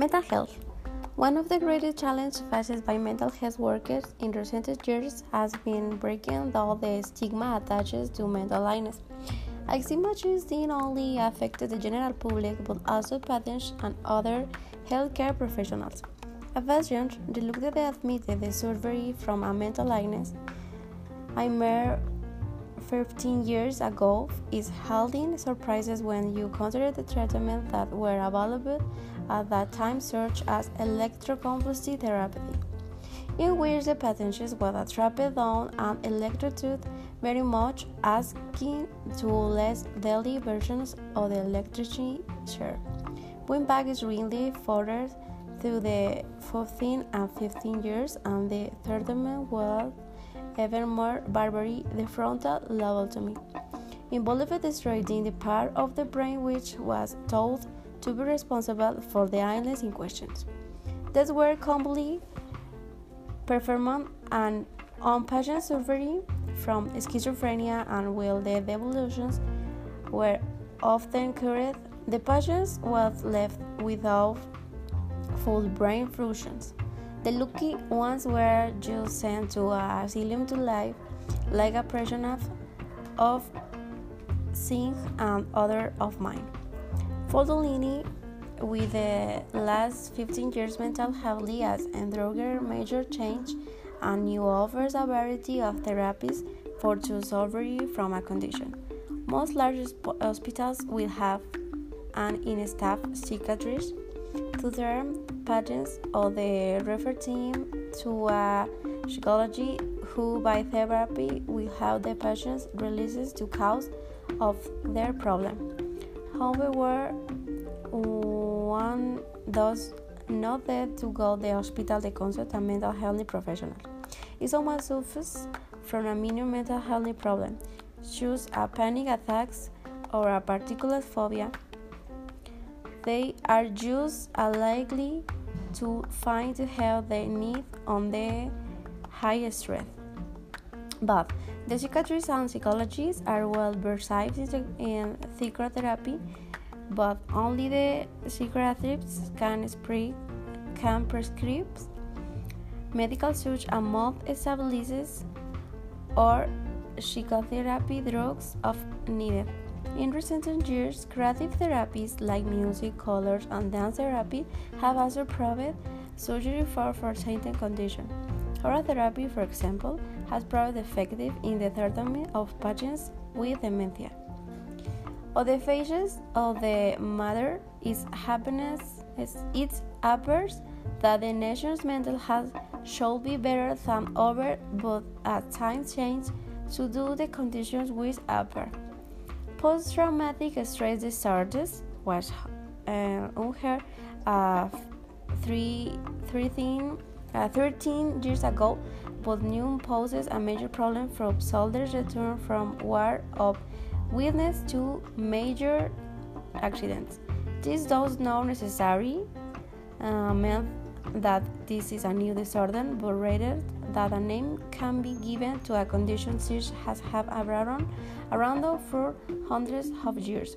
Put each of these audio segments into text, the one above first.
Mental health. One of the greatest challenges faced by mental health workers in recent years has been breaking down the stigma attached to mental illness. Eczema didn't only affect the general public but also patients and other healthcare professionals. A patient reluctant admitted the surgery from a mental illness. I mere 15 years ago is holding surprises when you consider the treatment that were available at that time, such as electroconvulsive therapy, in which the patients were trapped down and electrocuted very much, asking to less deadly versions of the electricity chair. Going back is really further through the 14 and 15 years, and the treatment was even more barbary, the frontal lobotomy, involved destroying the part of the brain which was thought to be responsible for the illness in question. These were commonly performed and on patients suffering from schizophrenia and while the devolutions were often cured, the patients were left without full brain functions. The lucky ones were just sent to a asylum to live like a prisoner of sin and other of mine. Fodolini, with the last 15 years mental health has undergone major change and new offers a variety of therapies for to surgery from a condition. Most large hospitals will have an in-staff psychiatrist to term patients or the refer team to a psychology who by therapy will help the patients releases to cause of their problem. However, one does not need to go to the hospital to consult a mental health professional. It almost suffers from a minor mental health problem, such as panic attacks or a particular phobia they are just as likely to find the help they need on the highest strength. But the psychiatrists and psychologists are well versed in psychotherapy, but only the psychiatrists can, can prescribe medical such as mood stabilizers or psychotherapy drugs if needed. In recent years, creative therapies like music, colors, and dance therapy have also proved surgery for, for certain conditions. Oral therapy, for example, has proved effective in the treatment of patients with dementia. Of the phases of the matter is happiness. It appears that the nation's mental health should be better than ever, but at times change to do the conditions with upper. Post traumatic stress disorders was uh, unheard of three, 13, uh, 13 years ago, new poses a major problem for soldiers return from war of witness to major accidents. This does not necessarily uh, mean that this is a new disorder, but rather that a name can be given to a condition such has have around, around for hundreds of years.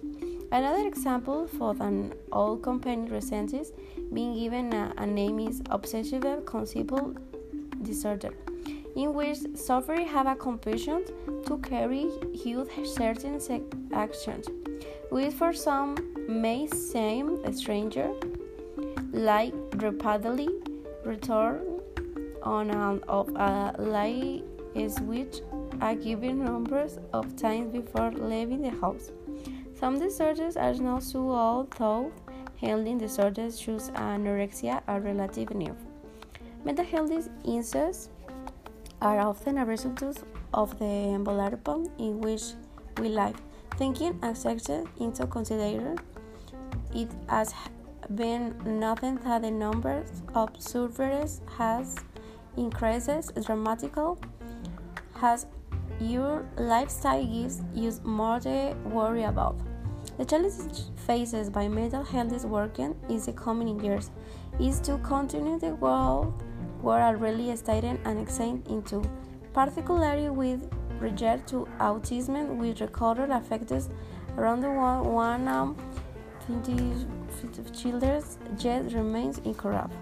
Another example for an old company recently being given a, a name is obsessive compulsive disorder, in which sufferers have a compulsion to carry out certain actions, which for some may seem a stranger, like repeatedly return on and off a light switch a given number of times before leaving the house. Some disorders are not so old, though eating disorders such as anorexia are relatively new. Mental health issues are often a result of the environment in which we live. Thinking accepted into consideration, it has been nothing that the number of sufferers has increased dramatically as your lifestyle gives you more to worry about. The challenges faced by mental health is working in the coming years is to continue the world where are really stated and extend into, particularly with regard to autism, which recorded affects around the world one um, 50 children yet remains incorrupt.